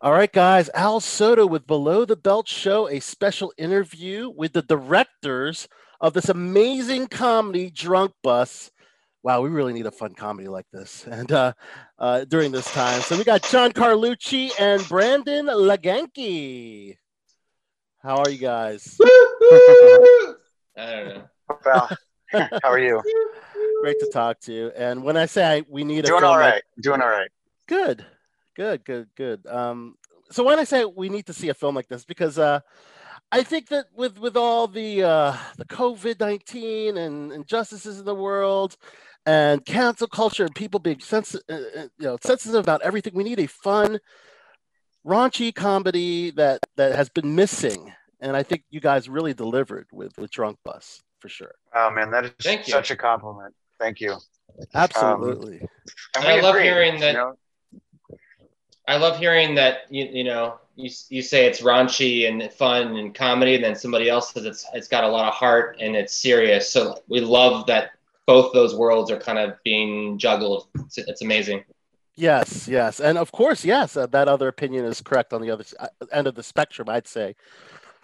All right, guys. Al Soto with Below the Belt Show, a special interview with the directors of this amazing comedy, Drunk Bus. Wow, we really need a fun comedy like this, and uh, uh, during this time. So we got John Carlucci and Brandon LaGanke. How are you guys? I don't know. Well, how are you? Great to talk to you. And when I say I, we need a Doing film all like- Doing all right. Good, good, good, good. Um, so when I say we need to see a film like this, because uh, I think that with with all the uh, the COVID nineteen and injustices in the world, and cancel culture and people being sensitive, uh, uh, you know, sensitive about everything, we need a fun, raunchy comedy that that has been missing. And I think you guys really delivered with with Drunk Bus for sure. Oh man, that is Thank you. such a compliment. Thank you. Absolutely. And I we love agree, hearing you that- know? I love hearing that you you know you you say it's raunchy and fun and comedy, and then somebody else says it's it's got a lot of heart and it's serious. So we love that both those worlds are kind of being juggled. It's, it's amazing. Yes, yes, and of course, yes, uh, that other opinion is correct on the other uh, end of the spectrum. I'd say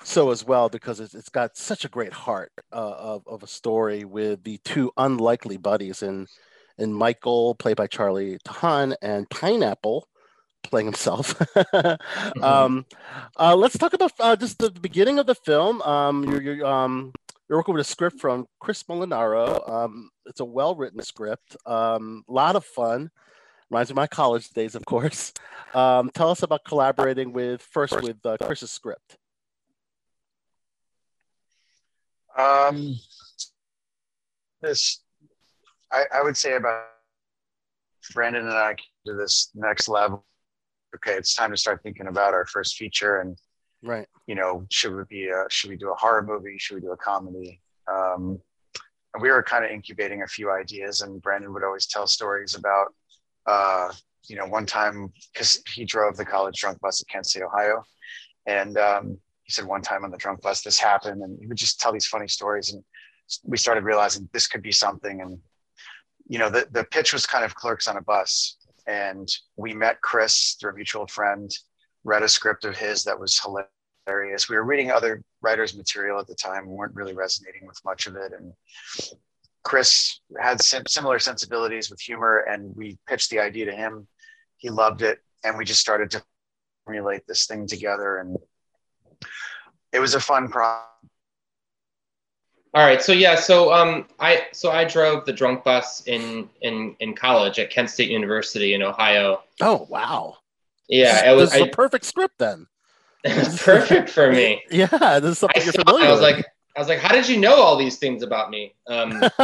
so as well because it's, it's got such a great heart uh, of of a story with the two unlikely buddies in in Michael, played by Charlie Tahan, and Pineapple, playing himself. um, uh, let's talk about uh, just the beginning of the film. Um, you're, you're um. You're working with a script from Chris Molinaro. Um, it's a well-written script. A lot of fun reminds me of my college days, of course. Um, tell us about collaborating with first with uh, Chris's script. Um, this, I, I would say about Brandon and I came to this next level. Okay, it's time to start thinking about our first feature, and Right. you know, should we be a, should we do a horror movie? Should we do a comedy? Um, and we were kind of incubating a few ideas, and Brandon would always tell stories about, uh, you know, one time because he drove the college drunk bus at Kent State, Ohio, and um, he said one time on the drunk bus this happened, and he would just tell these funny stories, and we started realizing this could be something, and you know, the the pitch was kind of clerks on a bus, and we met Chris through a mutual friend, read a script of his that was hilarious. We were reading other writers' material at the time, weren't really resonating with much of it, and Chris had sim- similar sensibilities with humor, and we pitched the idea to him. He loved it, and we just started to formulate this thing together, and it was a fun process. All right, so yeah, so um, I so I drove the drunk bus in in in college at Kent State University in Ohio. Oh wow! Yeah, it was this is I, a perfect script then. it was perfect for me. Yeah, this is something I, you're it, familiar I was with. like, I was like, how did you know all these things about me? Um,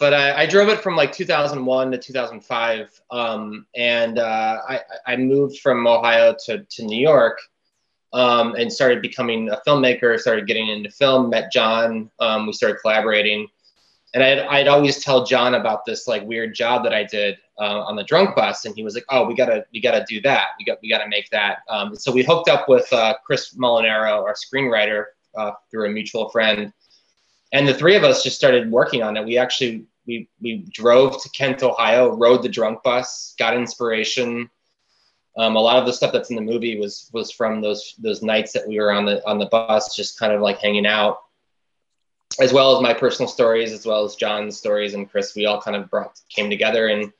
but I, I drove it from like 2001 to 2005, um, and uh, I, I moved from Ohio to, to New York, um, and started becoming a filmmaker. Started getting into film. Met John. Um, we started collaborating, and I'd, I'd always tell John about this like weird job that I did uh, on the drunk bus, and he was like, "Oh, we gotta we gotta do that. We got we gotta make that." Um, so we hooked up with uh, Chris Molinaro, our screenwriter, uh, through a mutual friend and the three of us just started working on it. We actually we we drove to Kent, Ohio, rode the drunk bus, got inspiration. Um, a lot of the stuff that's in the movie was was from those those nights that we were on the on the bus, just kind of like hanging out, as well as my personal stories, as well as John's stories and Chris. We all kind of brought came together and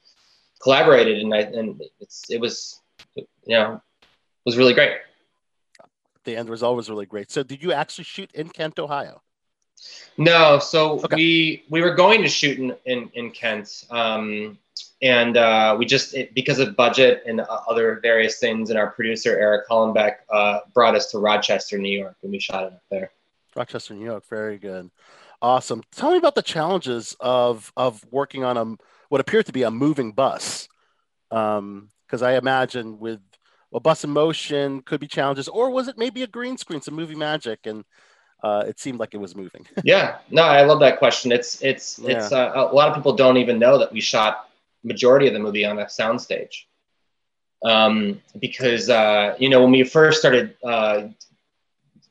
collaborated, and I and it's it was you know was really great. the end result was really great. So, did you actually shoot in Kent, Ohio? No, so Okay. we we were going to shoot in in, in Kent, um, and uh, we just it, because of budget and uh, other various things, and our producer Eric Hollenbeck uh, brought us to Rochester, New York, and we shot it up there. Rochester, New York. Very good. Awesome. Tell me about the challenges of of working on a what appeared to be a moving bus. Because I imagine with a bus in motion could be challenges, or was it maybe a green screen, some movie magic, and uh, it seemed like it was moving. Yeah, no, I love that question. It's it's it's uh, a lot of people don't even know that we shot majority of the movie on a soundstage. Um, because uh, you know when we first started uh,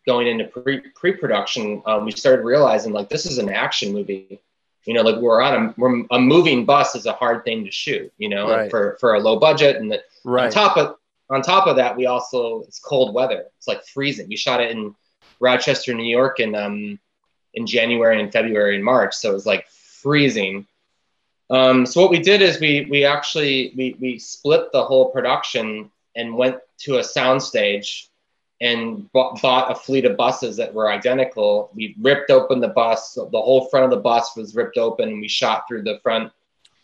going into pre pre production, um, we started realizing like this is an action movie. You know, like we're on a we're, a moving bus is a hard thing to shoot. You know, Right. for for a low budget, and the, on top of on top of that, we also it's cold weather. It's like freezing. We shot it in Rochester, New York, in um, in January and February and March, so it was like freezing. Um, so what we did is we we actually we we split the whole production and went to a soundstage and bought, bought a fleet of buses that were identical. We ripped open the bus. The whole front of the bus was ripped open, and we shot through the front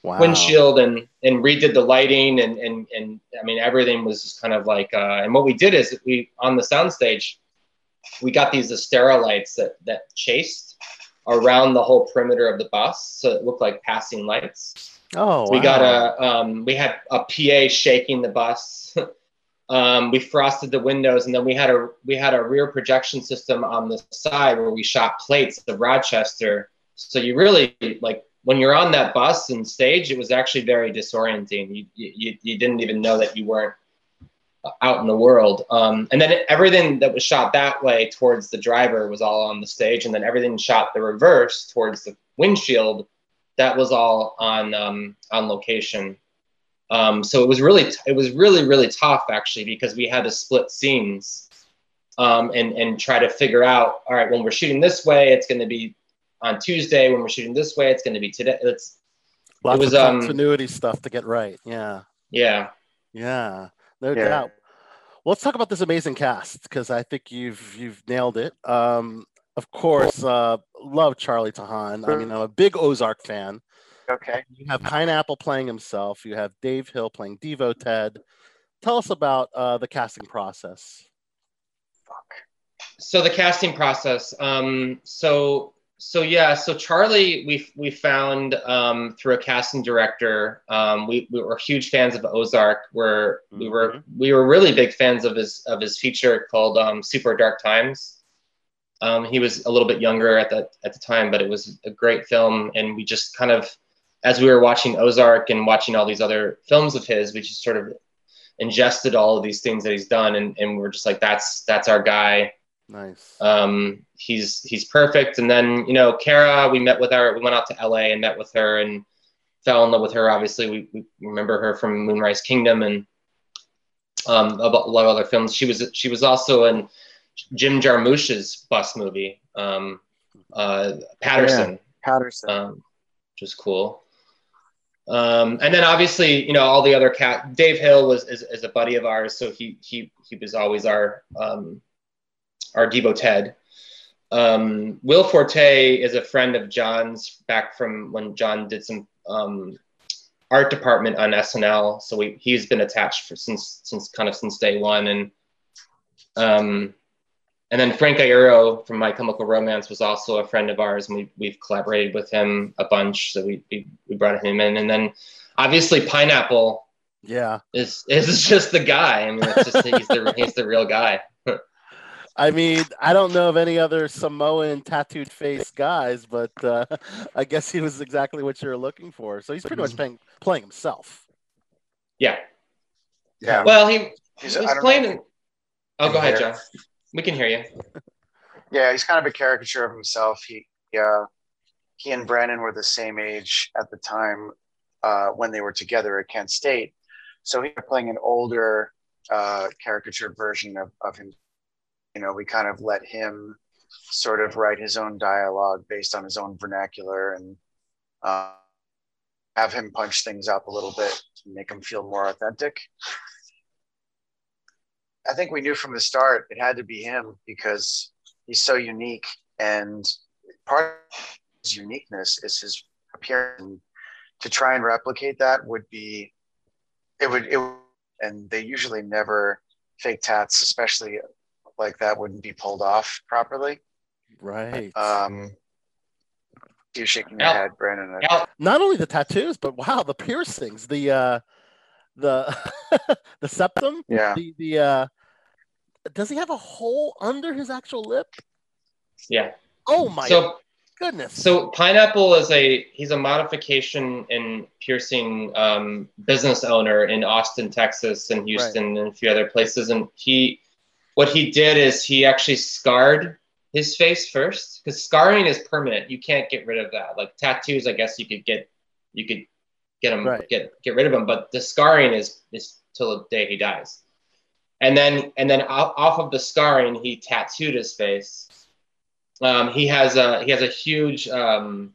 wow. windshield and and redid the lighting and and and I mean everything was just kind of like. Uh, and what we did is we on the soundstage, we got these Astera lights that that chased around the whole perimeter of the bus, so it looked like passing lights. Oh, we wow. got a um, we had a PA shaking the bus. um, we frosted the windows, and then we had a we had a rear projection system on the side where we shot plates of Rochester. So you really like when you're on that bus and stage, it was actually very disorienting. You you, you didn't even know that you weren't out in the world. Um, and then everything that was shot that way towards the driver was all on the stage, and then everything shot the reverse towards the windshield, that was all on um, on location. Um, so it was really it was really really tough actually because we had to split scenes um, and and try to figure out all right when we're shooting this way it's going to be on Tuesday when we're shooting this way it's going to be today. It's Lots it was of um, continuity stuff to get right. Yeah. Yeah. Yeah no yeah. doubt. Well, let's talk about this amazing cast because I think you've you've nailed it. Um, of course, uh, love Charlie Tahan. I mean, I'm a big Ozark fan. Okay. You have Pineapple playing himself. You have Dave Hill playing Devo Ted. Tell us about uh, the casting process. Fuck. So the casting process. Um, so so yeah, so Charlie, we we found um, through a casting director. Um, we, we were huge fans of Ozark. We're mm-hmm. we were mm-hmm. we were really big fans of his of his feature called um, Super Dark Times. Um, he was a little bit younger at that at the time, but it was a great film, and we just kind of, as we were watching Ozark and watching all these other films of his, we just sort of ingested all of these things that he's done, and, and we're just like, that's that's our guy. Nice. Um, he's he's perfect. And then you know, Kara, we met with her. We went out to LA and met with her and fell in love with her. Obviously, we, we remember her from Moonrise Kingdom and um, a lot of other films. She was she was also in Jim Jarmusch's bus movie, um, uh, Paterson. Yeah, Paterson, um, which is cool. Um, and then obviously, you know, all the other cat. Dave Hill was is, is a buddy of ours, so he he he was always our um, our Devo Ted. Um, Will Forte is a friend of John's back from when John did some um, art department on SNL. So we, he's been attached for since since kind of since day one, and um, and then Frank Iero from My Chemical Romance was also a friend of ours, and we we've collaborated with him a bunch. So we we, we brought him in, and then obviously Pineapple. Yeah, is is just the guy. I mean, it's just he's the he's the real guy. I mean, I don't know of any other Samoan tattooed face guys, but uh, I guess he was exactly what you're looking for. So he's pretty much playing, playing himself. Yeah. Yeah. Well, he, he's, he's playing. In... Oh, go ahead, John. We can hear you. Yeah, he's kind of a caricature of himself. He, yeah, he and Brandon were the same age at the time uh, when they were together at Kent State. So he's playing an older uh, caricature version of, of him you know, we kind of let him sort of write his own dialogue based on his own vernacular and uh, have him punch things up a little bit make him feel more authentic. I think we knew from the start it had to be him because he's so unique and part of his uniqueness is his appearance. To try and replicate that would be, it would, it would, and they usually never fake tats, especially like that wouldn't be pulled off properly. Right. Um, you're shaking your head, Brandon. Not only the tattoos, but wow, the piercings, the uh, the the septum. Yeah. The the uh, does he have a hole under his actual lip? Yeah. Oh my so, goodness. So pineapple is a he's a modification and piercing um, business owner in Austin, Texas, and Houston, right. and a few other places, and he what he did is he actually scarred his face first because scarring is permanent. You can't get rid of that. Like tattoos, I guess you could get you could get them right. get get rid of them, but the scarring is is till the day he dies. and then and then off of the scarring, he tattooed his face. Um, he has a he has a huge um,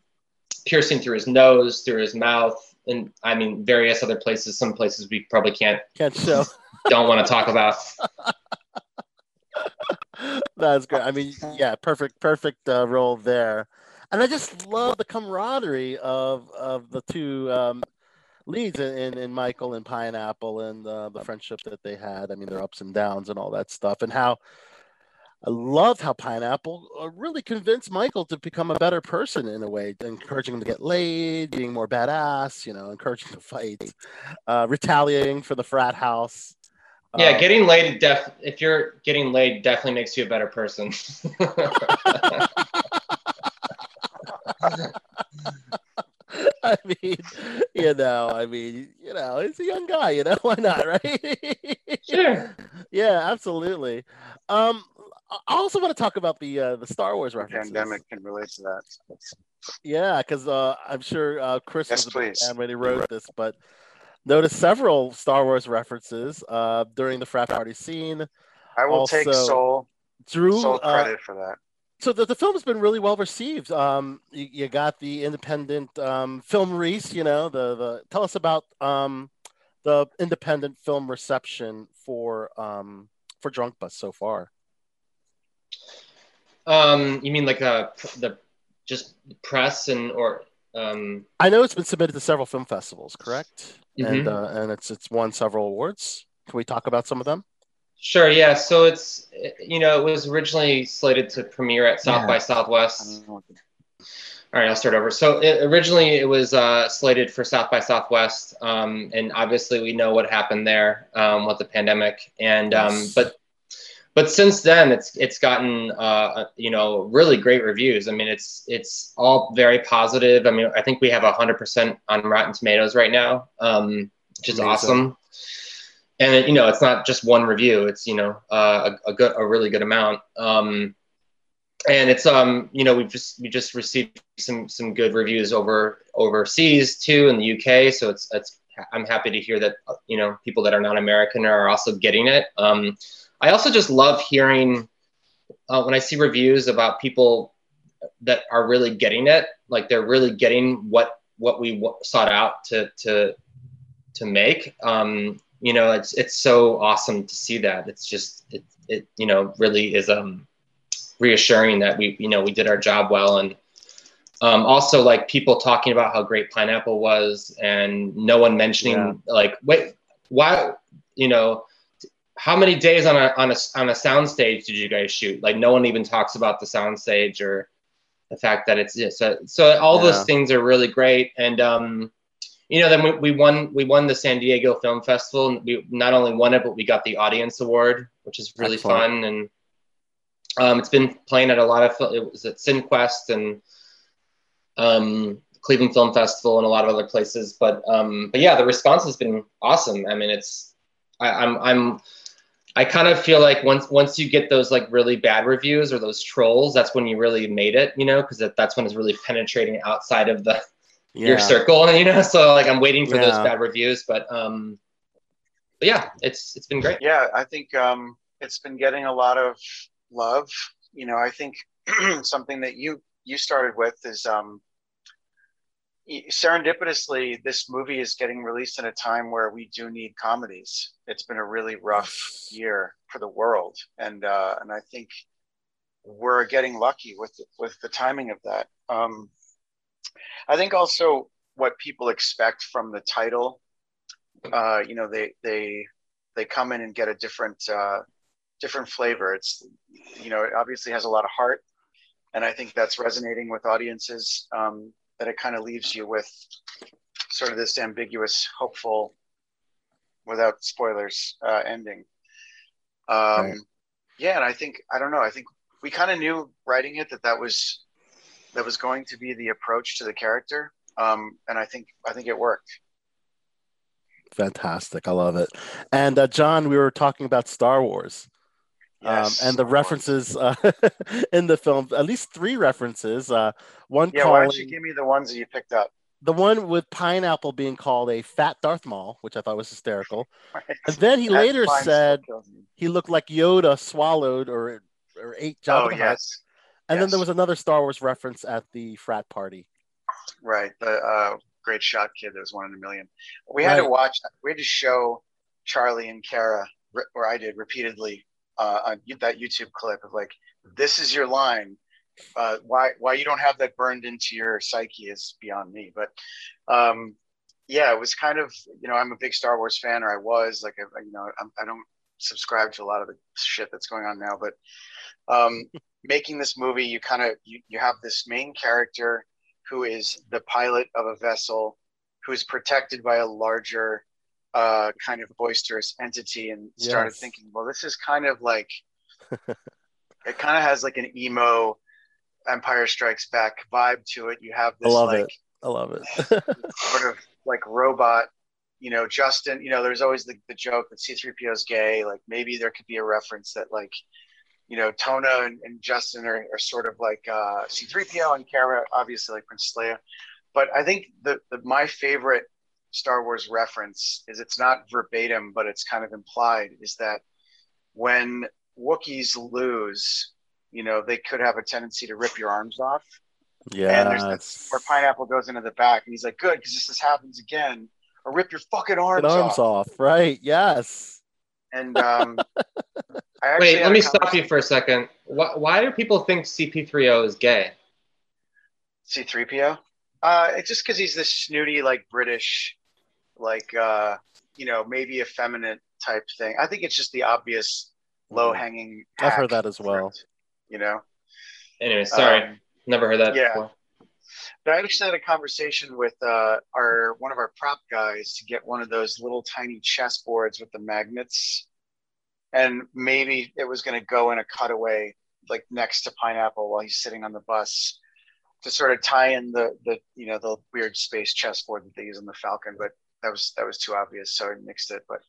piercing through his nose, through his mouth, and I mean various other places. Some places we probably can't can't show. Don't want to talk about. That's great. I mean, yeah, perfect, perfect uh, role there, and I just love the camaraderie of of the two um, leads in, in, Michael and Pineapple and uh, the friendship that they had. I mean, their ups and downs and all that stuff, and how I loved how Pineapple uh, really convinced Michael to become a better person in a way, encouraging him to get laid, being more badass, you know, encouraging to fight, uh, retaliating for the frat house. Yeah, um, getting laid def if you're getting laid definitely makes you a better person. I mean, you know, I mean, you know, he's a young guy, you know, why not, right? sure. Yeah, absolutely. Um, I also want to talk about the uh, the Star Wars references. Pandemic can relate to that. Yeah, because uh, I'm sure uh, Chris yes, was please. when he wrote this, but noticed several Star Wars references uh, during the frat party scene. I will also, take sole, Drew, sole uh, credit for that. So the, the film has been really well received. Um, you, you got the independent um, film Reese, you know, the, the tell us about um, the independent film reception for um, for Drunk Bus so far. Um, you mean like uh, the just press and or um... I know it's been submitted to several film festivals, correct? Mm-hmm. And uh, and it's it's won several awards. Can we talk about some of them? Sure. Yeah. So it's you know it was originally slated to premiere at South yeah. by Southwest. All right, I'll start over. So it, originally it was uh, slated for South by Southwest, um, and obviously we know what happened there um, with the pandemic. And um, yes. but but since then it's it's gotten uh, you know really great reviews. I mean it's it's all very positive. I mean I think we have hundred percent on Rotten Tomatoes right now, um, which is Amazing. awesome and it, you know it's not just one review it's you know uh, a, a, good a really good amount um, and it's um you know we've just we just received some some good reviews over overseas too in the UK so it's it's I'm happy to hear that you know people that are not American are also getting it um, I also just love hearing uh, when I see reviews about people that are really getting it like they're really getting what what we sought out to to to make. Um, you know it's it's so awesome to see that. It's just it, it you know really is um reassuring that we you know we did our job well. And um, also like people talking about how great pineapple was and no one mentioning yeah. like wait why you know how many days on a on a on a sound stage did you guys shoot like no one even talks about the sound stage or the fact that it's so so all yeah. those things are really great and um you know, then we, we won we won the San Diego Film Festival. And we not only won it, but we got the audience award, which is really Excellent. fun. And um, it's been playing at a lot of it was at CineQuest and um, Cleveland Film Festival and a lot of other places. But um, but yeah, the response has been awesome. I mean, it's I, I'm I'm I kind of feel like once once you get those like really bad reviews or those trolls, that's when you really made it, you know, because that, that's when it's really penetrating outside of the yeah. your circle, and you know. So like I'm waiting for yeah. those bad reviews, but um, but yeah, it's it's been great. Yeah, I think um, it's been getting a lot of love. You know, I think something that you you started with is um, serendipitously this movie is getting released in a time where we do need comedies. It's been a really rough year for the world, and uh, and I think we're getting lucky with with the timing of that. Um, I think also what people expect from the title, uh, you know, they they they come in and get a different uh, different flavor. It's you know, it obviously has a lot of heart, and I think that's resonating with audiences. Um, that it kind of leaves you with sort of this ambiguous, hopeful, without spoilers, uh, ending. Um, right. Yeah, and I think I don't know. I think we kind of knew writing it that that was that was going to be the approach to the character, um, and I think I think it worked. Fantastic, I love it. And uh, John, we were talking about Star Wars. Um, yes, um, and the references uh, in the film, at least three references. Uh, one yeah, calling... why don't you give me the ones that you picked up? the one with pineapple being called a fat Darth Maul, which I thought was hysterical. Right. And then he That later said he looked like Yoda swallowed or or ate Jabba Oh yes, And then there was another Star Wars reference at the frat party. right. The uh, Great Shot Kid that was one in a million. We had to watch. We had to show Charlie and Kara, or I did repeatedly uh, on that YouTube clip of like, "This is your line." Uh, why why you don't have that burned into your psyche is beyond me. But um, yeah, it was kind of you know I'm a big Star Wars fan, or I was like I, you know I'm, I don't subscribe to a lot of the shit that's going on now, but um, making this movie, you kind of you, you have this main character who is the pilot of a vessel who is protected by a larger uh, kind of boisterous entity and started Yes. thinking well this is kind of like it kind of has like an emo empire strikes back vibe to it you have this I love like it. I love it. sort of like robot you know justin you know there's always the, the joke that c3po is gay like maybe there could be a reference that like you know tona and, and justin are, are sort of like uh, c3po and kara obviously like princess leia but i think the, the my favorite star wars reference is it's not verbatim but it's kind of implied is that when wookiees lose you know they could have a tendency to rip your arms off yeah. and there's this where pineapple goes into the back and he's like good because this happens again or rip your fucking arms, arms off. off. Right. Yes. and um I actually Wait, let me stop you for a second. Why, why do people think CP3O is gay? c3po uh it's just because he's this snooty like british like uh you know maybe effeminate type thing i think it's just the obvious low hanging I've heard that as well. you know Anyway, sorry, Um, never heard that yeah. before. But I actually had a conversation with uh, our one of our prop guys to get one of those little tiny chess boards with the magnets, and maybe it was going to go in a cutaway like next to Pineapple while he's sitting on the bus to sort of tie in the the you know the weird space chessboard that they use on the Falcon. But that was that was too obvious, so I mixed it. But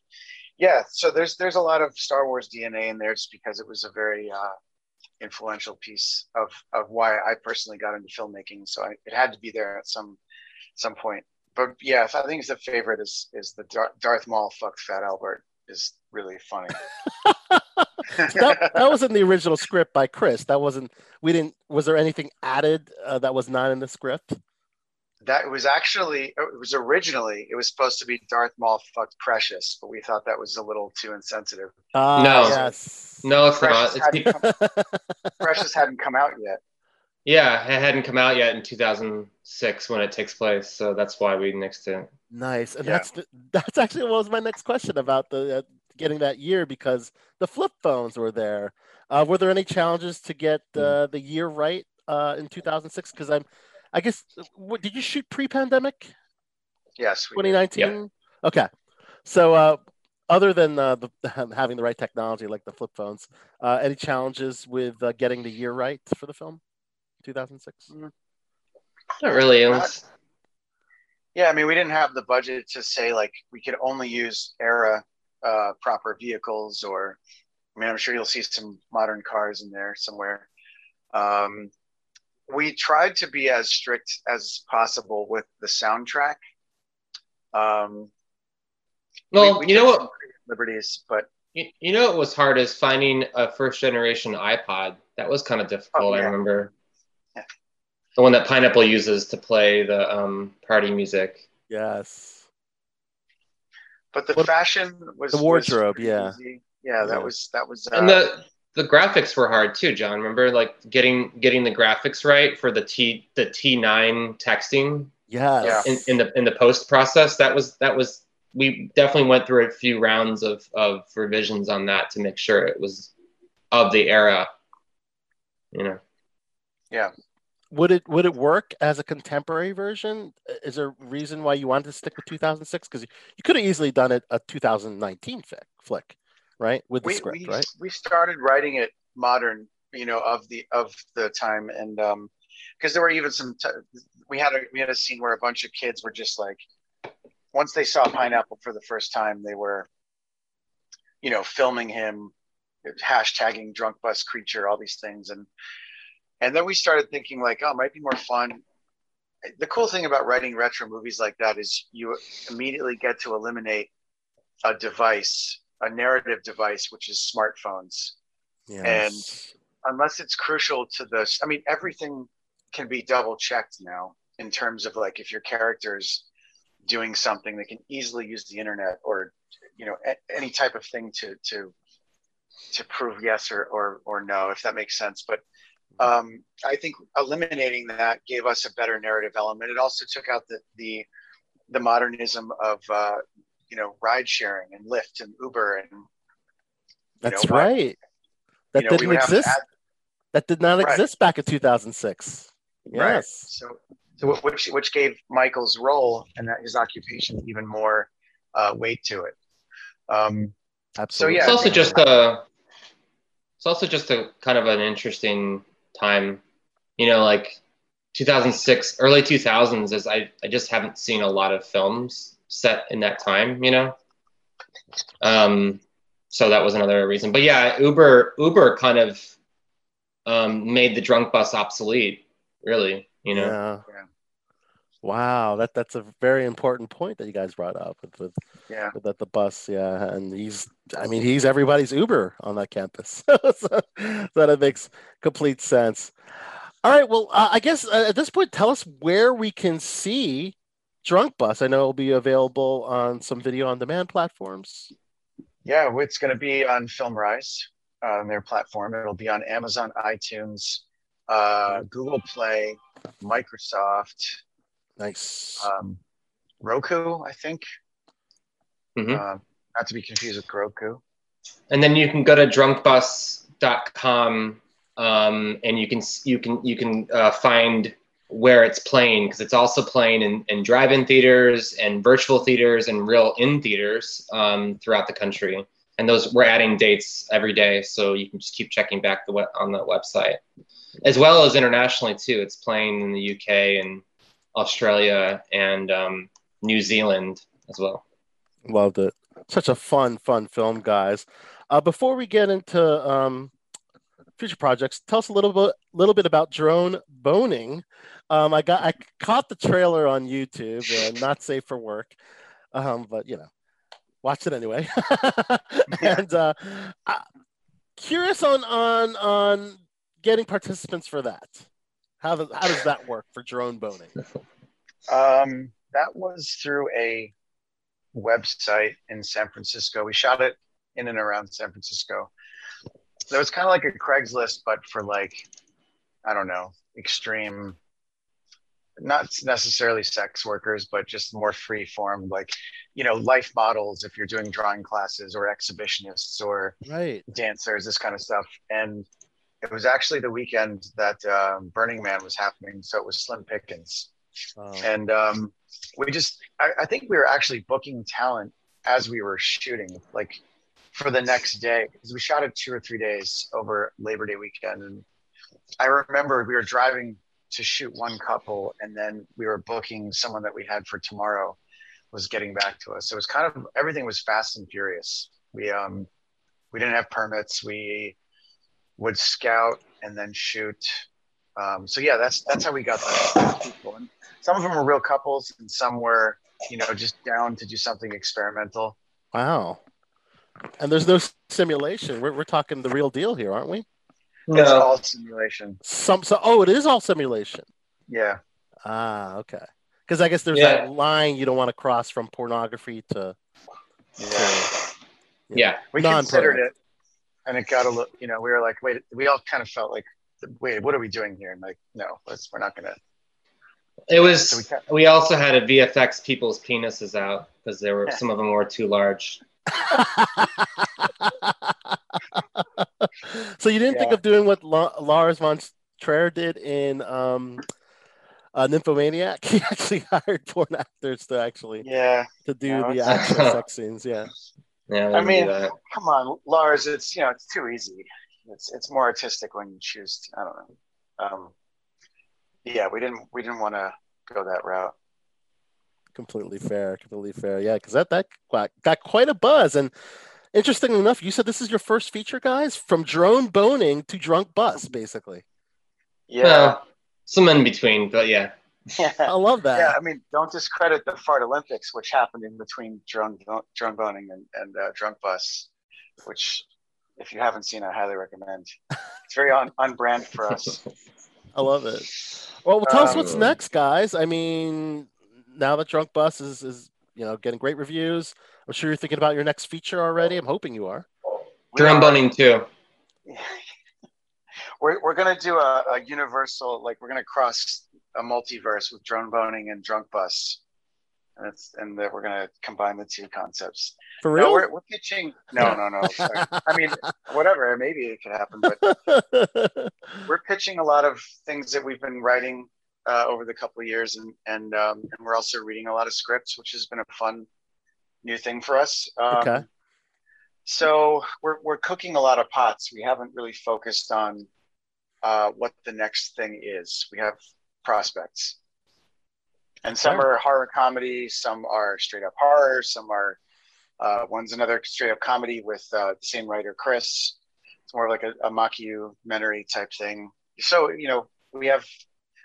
yeah, so there's there's a lot of Star Wars DNA in there just because it was a very uh, influential piece of of why I personally got into filmmaking. So I, it had to be there at some some point. But yeah, I think the favorite is is the Darth Maul fucked Fat Albert is really funny. that, that was in the original script by Chris. That wasn't. We didn't. Was there anything added uh, that was not in the script? That was actually it was originally it was supposed to be Darth Maul fucked Precious, but we thought that was a little too insensitive. Ah, No. Yes. No, it's Precious not. It's, hadn't, come, Precious hadn't come out yet. yeah, it hadn't come out yet in 2006 when it takes place, so that's why we nixed it. Nice, and Yeah. that's that's actually what was my next question about the uh, getting that year because the flip phones were there. Uh, were there any challenges to get uh, the year right uh, in 2006? Because I'm, I guess, what, did you shoot pre-pandemic Yes, we did. 2019? Okay, so uh, other than uh, the, having the right technology like the flip phones, uh, any challenges with uh, getting the year right for the film 2006? Not really. It was, Yeah, I mean, we didn't have the budget to say like we could only use era uh, proper vehicles, or I mean, I'm sure you'll see some modern cars in there somewhere. Um, we tried to be as strict as possible with the soundtrack. Um, well, we- we you know what? Liberties, but You, you know it was hard is finding a first generation iPod. That was kind of difficult. Oh, I remember Yeah. the one that Pineapple uses to play the um, party music. Yes. but the What- fashion was the wardrobe, pretty yeah. easy. yeah, that Yeah. was that was. Uh, and the the graphics were hard too, John. Remember, like getting getting the graphics right for the T the T9 texting Yes. in, in the in the post process. That was that was we definitely went through a few rounds of of revisions on that to make sure it was of the era. You know. yeah, Would it would it work as a contemporary version? Is there a reason why you wanted to stick with 2006? Because you, you could have easily done it a 2019 fic, flick, right? With the we, script, we, right? we started writing it modern you know of the of the time and um because there were even some t- we had a we had a scene where a bunch of kids were just like once they saw pineapple for the first time they were you know filming him hashtagging drunk bus creature all these things and and then we started thinking like oh it might be more fun the cool thing about writing retro movies like that is you immediately get to eliminate a device, a narrative device, which is smartphones. Yes. Unless it's crucial to this, I mean, everything can be double checked now in terms of like if your character's doing something, they can easily use the internet or you know a- any type of thing to to to prove yes or or, or no, if that makes sense. But um, I think eliminating that gave us a better narrative element. It also took out the the, the modernism of uh, you know ride sharing and Lyft and Uber and That's know, why- right. That know, didn't would exist. add- that did not Right. exist back in 2006. Right. Yes. So, so which which gave Michael's role and that his occupation even more uh, weight to it. Um, Absolutely. yeah, it's also just a it's also just a kind of an interesting time you know like 2006 early 2000s is I, I just haven't seen a lot of films set in that time you know um so that was another reason but yeah uber uber kind of um made the drunk bus obsolete really you know Yeah. Yeah. Wow, that that's a very important point that you guys brought up with with, yeah. with that the bus, yeah, and he's I mean he's everybody's Uber on that campus, so, so that makes complete sense. All right, well, uh, I guess uh, at this point, tell us where we can see Drunk Bus. I know it'll be available on some video on demand platforms. Yeah, it's going to be on FilmRise on their platform. It'll be on Amazon, iTunes, uh, Google Play, Microsoft, Nice. um, Roku, I think. Mhm. Uh, not to be confused with Roku. and then you can go to drunkbus.com um, and you can you can you can uh, find where it's playing because it's also playing in, in drive-in theaters and virtual theaters and real in theaters um, throughout the country and those we're adding dates every day so you can just keep checking back the, on the website as well as internationally too it's playing in the uk and australia and um, new zealand as well Loved it. Such a fun, fun film, guys. Uh, before we get into um, future projects, tell us a little bit, little bit about drone boning. Um, I got, I caught the trailer on YouTube, uh, not safe for work, um, but you know, watched it anyway. and uh, curious on on on getting participants for that. How does how does that work for drone boning? Um, that was through a website in San Francisco. We shot it in and around San Francisco. So it was kind of like a Craigslist, but for like, I don't know, extreme, not necessarily sex workers, but just more free form, like, you know, life models if you're doing drawing classes or exhibitionists or Right. dancers, this kind of stuff. And it was actually the weekend that um, Burning Man was happening. So it was Slim Pickens Oh, and um, we just I, I think we were actually booking talent as we were shooting like for the next day because we shot it two or three days over labor day weekend. And i remember we were driving to shoot one couple and then we were booking someone that we had for tomorrow was getting back to us. So it was kind of everything was fast and furious. We um we didn't have permits. We would scout and then shoot. Um, so yeah that's that's how we got the people. And some of them were real couples and some were you know just down to do something experimental. Wow. And there's no simulation. We're, we're talking the real deal here, aren't we? it's all simulation Some so oh, it is all simulation. yeah Ah, okay. Because I guess there's Yeah. that line you don't want to cross from pornography to yeah yeah we considered it and it got a little you know we were like wait we all kind of felt like wait what are we doing here and like no let's we're not gonna It was. So we we also had a VFX people's penises out because there were Yeah. some of them were too large. So you didn't think of doing what La- Lars von Trier did in um, uh, Nymphomaniac? He actually hired porn actors to actually yeah to do No, the actual sex scenes. Yeah. Yeah, I mean- come on lars it's you know it's too easy it's it's more artistic when you choose to, i don't know um yeah we didn't we didn't want to go that route completely fair completely fair yeah because that that got, got quite a buzz and interestingly enough you said this is your first feature guys from drone boning to drunk bus basically yeah Well, some in between, but yeah. I love that. Yeah, I mean, don't discredit the Fart Olympics, which happened in between drone drone boning and, and uh, drunk bus, which, if you haven't seen, I highly recommend. It's very on, on brand for us. I love it. Well, well tell us Um, what's next, guys. I mean, now that Drunk Bus is is you know getting great reviews, I'm sure you're thinking about your next feature already. I'm hoping you are. We Drum are- boning too. we're, we're gonna do a, a universal like we're gonna cross a multiverse with drone boning and drunk bus and it's and that we're gonna combine the two concepts For no, real? we're, we're pitching no no no i mean whatever maybe it could happen but we're pitching a lot of things that we've been writing uh, over the couple of years and and um, and we're also reading a lot of scripts which has been a fun new thing for us. Um, Okay. so we're, we're cooking a lot of pots. We haven't really focused on uh, what the next thing is. We have prospects. And some are horror comedy some are straight up horror some are uh, one's another straight up comedy with uh, the same writer chris. It's more like a, a mockumentary type thing. So you know we have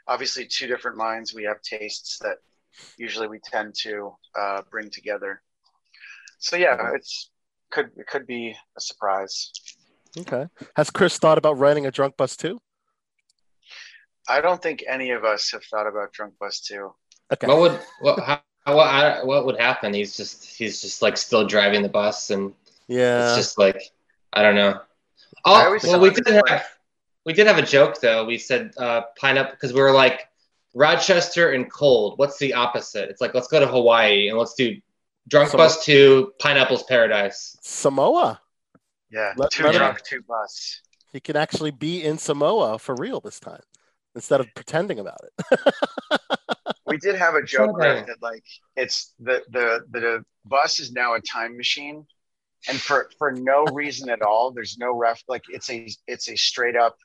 obviously two different minds we have tastes that usually we tend to uh, bring together so yeah it's could it could be a surprise okay. Has Chris thought about writing a Drunk Bus too? i don't think any of us have thought about drunk bus too. Okay. What would what how, what I, what would happen? He's just he's just like still driving the bus, and yeah. it's just like I don't know. Oh, always well, we thought did it have we did have a joke though. We said uh, pineapple because we were like Rochester and cold. What's the opposite? It's like let's go to Hawaii and let's do Drunk So- Bus to Pineapple's Paradise. Samoa. yeah Let- two let drunk two bus He can actually be in Samoa for real this time instead of pretending about it. we did have a joke Okay. Rick, that like it's the, the the bus is now a time machine and for for no reason at all there's no ref like it's a it's a straight up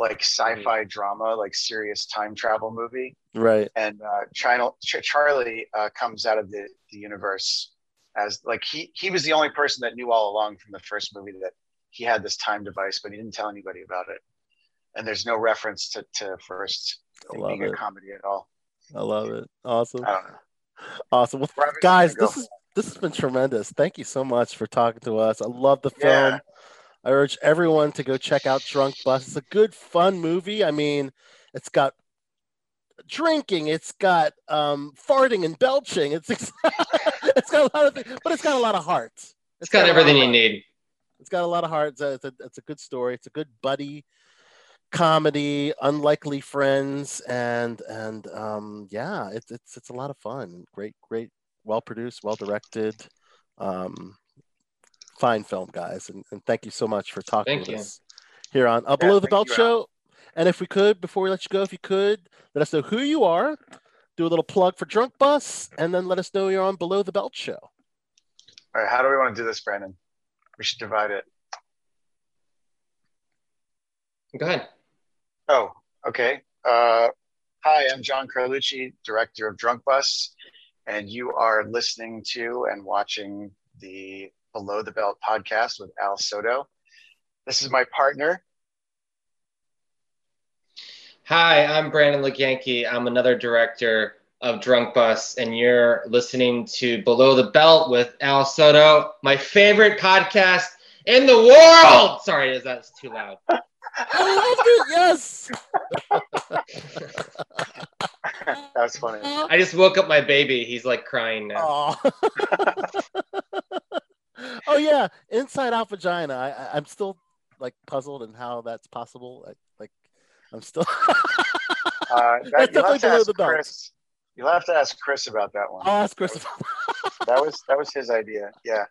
like sci-fi drama like serious time travel movie right. and uh China, Ch- charlie uh, comes out of the, the universe as like he he was the only person that knew all along from the first movie that he had this time device but he didn't tell anybody about it and there's no reference to, to first I thing love a it. comedy at all I love it. Awesome. Awesome. Well, guys, this is this has been tremendous. Thank you so much for talking to us. I love the film. Yeah. I urge everyone to go check out Drunk Bus. It's a good, fun movie. I mean, it's got drinking, it's got um, farting and belching. It's it's got a lot of things, but it's got a lot of heart. It's got a lot everything you need. It's got a lot of heart. It's a, it's a, it's a good story. It's a good buddy comedy, unlikely friends, and and um, yeah, it's it's it's a lot of fun. Great, great, well produced, well directed, um, fine film, guys. And, and thank you so much for talking Thank with you. us here on uh, Below the Belt you, Al. Show. And if we could, before we let you go, if you could, let us know who you are. Do a little plug for Drunk Bus, and then let us know you're on Below the Belt Show. All right, how do we want to do this, Brandon? We should divide it. Go ahead. Oh, okay. Uh, hi, I'm John Carlucci, director of Drunk Bus, and you are listening to and watching the Below the Belt podcast with Al Soto. This is my partner. Hi, I'm Brandon LaGanke. I'm another director of Drunk Bus, and you're listening to Below the Belt with Al Soto, my favorite podcast in the world. Sorry, is that too loud? I loved it. Yes. That's funny. I just woke up my baby. He's like crying now. Oh. yeah, inside out vagina. I, I I'm still like puzzled and how that's possible. Like, like I'm still. Uh, That's that, you'll have to ask. Chris. You'll have to ask Chris about that one. I'll ask Chris. That was that was his idea. Yeah,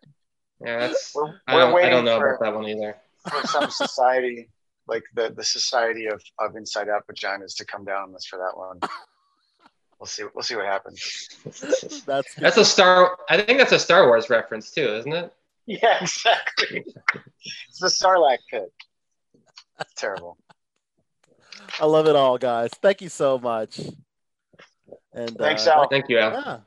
Yeah, that's. we're, I we're don't, I don't know for, about that one either. for some society like the the society of of inside out vaginas to come down on us for that one. We'll see. We'll see what happens. that's That's a Star. I think that's a Star Wars reference too, isn't it? Yeah, exactly. it's the Sarlacc pit. Terrible. I love it all, guys. Thank you so much. And Thanks, uh, Al. Thank you, Al. Yeah.